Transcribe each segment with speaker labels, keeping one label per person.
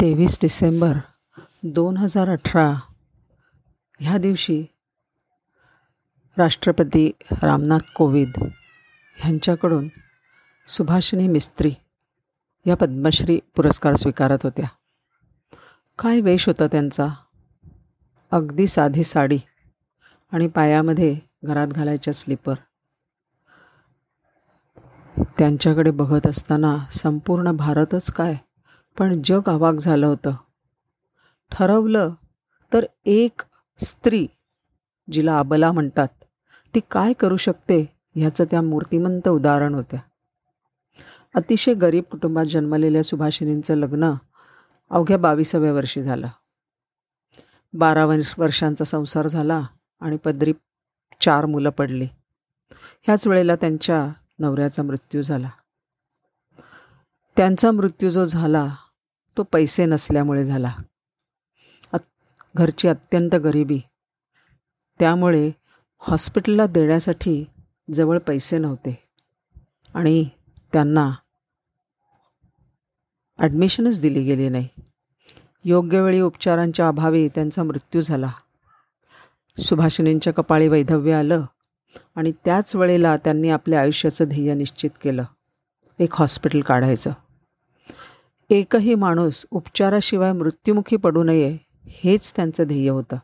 Speaker 1: तेवीस डिसेंबर दोन हजार अठरा ह्या दिवशी राष्ट्रपती रामनाथ कोविंद ह्यांच्याकडून सुभाषिनी मिस्त्री या पद्मश्री पुरस्कार स्वीकारत होत्या. काय वेश होता त्यांचा? अगदी साधी साडी आणि पायामध्ये घरात घालायच्या स्लीपर. त्यांच्याकडे बघत असताना संपूर्ण भारतच काय पण जग अवाक झालं होतं. ठरवलं तर एक स्त्री जिला अबला म्हणतात ती काय करू शकते ह्याचं त्या मूर्तिमंत उदाहरण होत्या. अतिशय गरीब कुटुंबात जन्मलेल्या सुभाषिनींचं लग्न अवघ्या बावीसाव्या वर्षी झालं. बारा वर्ष वर्षांचा संसार झाला आणि पदरी चार मुलं पडली. ह्याच वेळेला त्यांच्या नवऱ्याचा मृत्यू झाला. त्यांचा मृत्यू जो झाला तो पैसे नसल्यामुळे झाला. अत घरची अत्यंत गरिबी. त्यामुळे हॉस्पिटलला देण्यासाठी जवळ पैसे नव्हते. आणि त्यांना ॲडमिशनच दिली गेली नाही. योग्य वेळी उपचारांच्या अभावी त्यांचा मृत्यू झाला. सुभाषिनींच्या कपाळी वैधव्य आलं आणि त्याच वेळेला त्यांनी आपल्या आयुष्याचं ध्येय निश्चित केलं. एक हॉस्पिटल काढायचं. एकही माणूस उपचाराशिवाय मृत्युमुखी पडू नये हेच त्यांचं ध्येय होतं.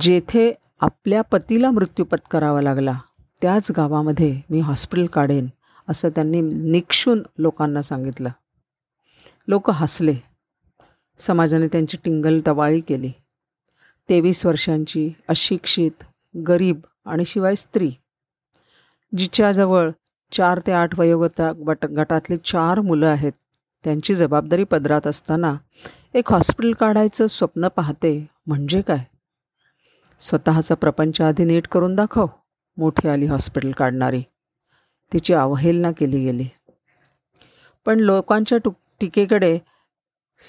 Speaker 1: जेथे आपल्या पतीला मृत्यू पत्करावा लागला त्याच गावामध्ये मी हॉस्पिटल काढेन असं त्यांनी निक्षून लोकांना सांगितलं. लोक हसले. समाजाने त्यांची टिंगल तवाळी केली. तेवीस वर्षांची अशिक्षित गरीब आणि शिवाय स्त्री जिच्याजवळ चार ते आठ वयोगता गट गटातली चार मुलं आहेत. त्यांची जबाबदारी पदरात असताना एक हॉस्पिटल काढायचं स्वप्न पाहते म्हणजे काय? स्वतःचा प्रपंच आधी नीट करून दाखव मोठी आली हॉस्पिटल काढणारी. तिची अवहेलना केली गेली. पण लोकांच्या टुक टीकेकडे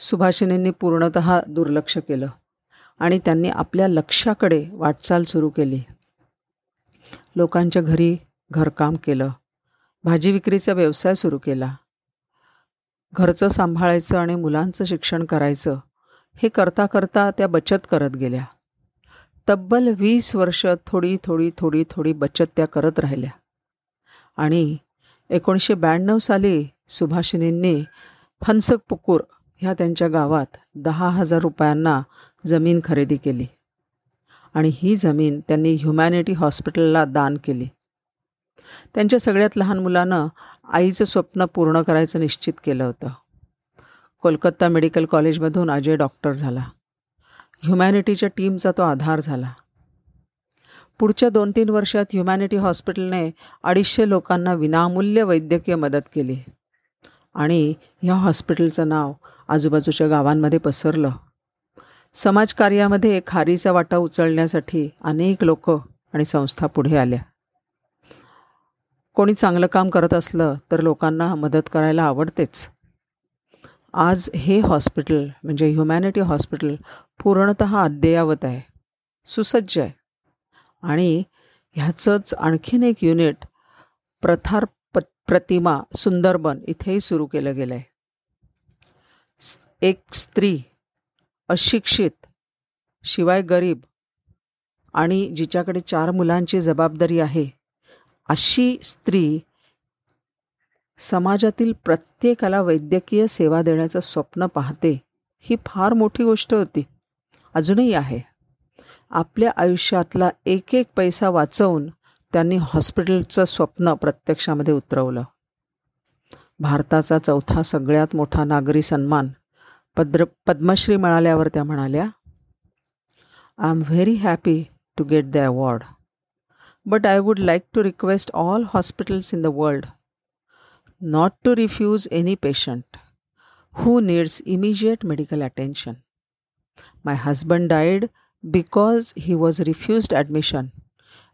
Speaker 1: सुभाषिनींनी पूर्णत दुर्लक्ष केलं आणि त्यांनी आपल्या लक्षाकडे वाटचाल सुरू केली. लोकांच्या घरी घरकाम केलं. भाजी विक्रीचा व्यवसाय सुरू केला. घरचं सांभाळायचं आणि मुलांचं शिक्षण करायचं हे करता करता त्या बचत करत गेल्या. तब्बल वीस वर्ष थोडी थोडी थोडी थोडी बचत त्या करत राहिल्या. आणि एकोणीसशे ब्याण्णव साली सुभाषिनींनी फनसक पुकूर ह्या त्यांच्या गावात दहा हजार रुपयांना जमीन खरेदी केली. आणि ही जमीन त्यांनी ह्युमॅनिटी हॉस्पिटलला दान केली. त्यांच्या सगळ्यात लहान मुलानं आईचं स्वप्न पूर्ण करायचं निश्चित केलं होतं. कोलकाता मेडिकल कॉलेजमधून अजय डॉक्टर झाला. ह्युमॅनिटीच्या टीमचा तो आधार झाला. पुढच्या दोन तीन वर्षात ह्युमॅनिटी हॉस्पिटलने अडीचशे लोकांना विनामूल्य वैद्यकीय मदत केली आणि ह्या हॉस्पिटलचं नाव आजूबाजूच्या गावांमध्ये पसरलं. समाजकार्यामध्ये खारीचा वाटा उचलण्यासाठी अनेक लोक आणि संस्था पुढे आल्या. कोणी चांगलं काम करत असलं तर लोकांना मदत करायला आवडतेच. आज हे हॉस्पिटल म्हणजे ह्युमॅनिटी हॉस्पिटल पूर्णत अद्ययावत आहे. सुसज्ज आहे. आणि ह्याचंच आणखीन एक युनिट प्रथार प प्रतिमा सुंदरबन इथेही सुरू केलं गेलं आहे एक स्त्री अशिक्षित शिवाय गरीब आणि जिच्याकडे चार मुलांची जबाबदारी आहे अशी स्त्री समाजातील प्रत्येकाला वैद्यकीय सेवा देण्याचं स्वप्न पाहते ही फार मोठी गोष्ट होती. अजूनही आहे. आपल्या आयुष्यातला एक एक पैसा वाचवून त्यांनी हॉस्पिटलचं स्वप्न प्रत्यक्षामध्ये उतरवलं. भारताचा चौथा सगळ्यात मोठा नागरी सन्मान पद्र पद्मश्री मिळाल्यावर त्या म्हणाल्या I am very happy to get the award But I would like to request all hospitals in the world not to refuse any patient who needs immediate medical attention. My husband died because he was refused admission,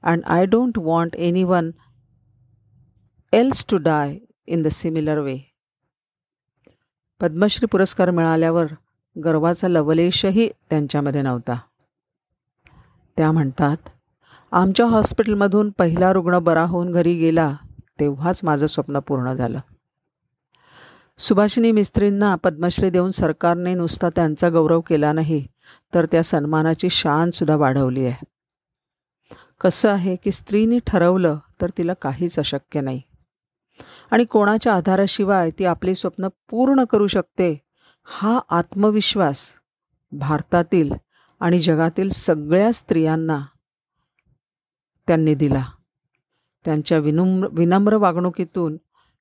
Speaker 1: and I don't want anyone else to die in the similar way. Padma Shri पुरस्कार मिळाल्यावर गर्वाचा लवलेशही त्यांच्यामध्ये नव्हता त्या म्हणतात आमच्या हॉस्पिटलमधून पहिला रुग्ण बरा होऊन घरी गेला तेव्हाच माझं स्वप्न पूर्ण झालं. सुभाषिनी मिस्त्रींना पद्मश्री देऊन सरकारने नुसता त्यांचा गौरव केला नाही तर त्या सन्मानाची शानसुद्धा वाढवली आहे. कसं आहे की स्त्रीने ठरवलं तर तिला काहीच अशक्य नाही. आणि कोणाच्या आधाराशिवाय ती आपली स्वप्न पूर्ण करू शकते हा आत्मविश्वास भारतातील आणि जगातील सगळ्या स्त्रियांना त्यांनी दिला. त्यांच्या विनम्र विनम्र वागणुकीतून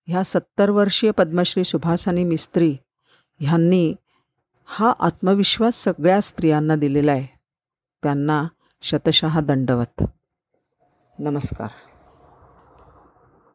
Speaker 1: ह्या सत्तर वर्षीय पद्मश्री सुभासानी मिस्त्री ह्यांनी हा आत्मविश्वास सगळ्या स्त्रियांना दिलेला आहे. त्यांना शतशः दंडवत. नमस्कार.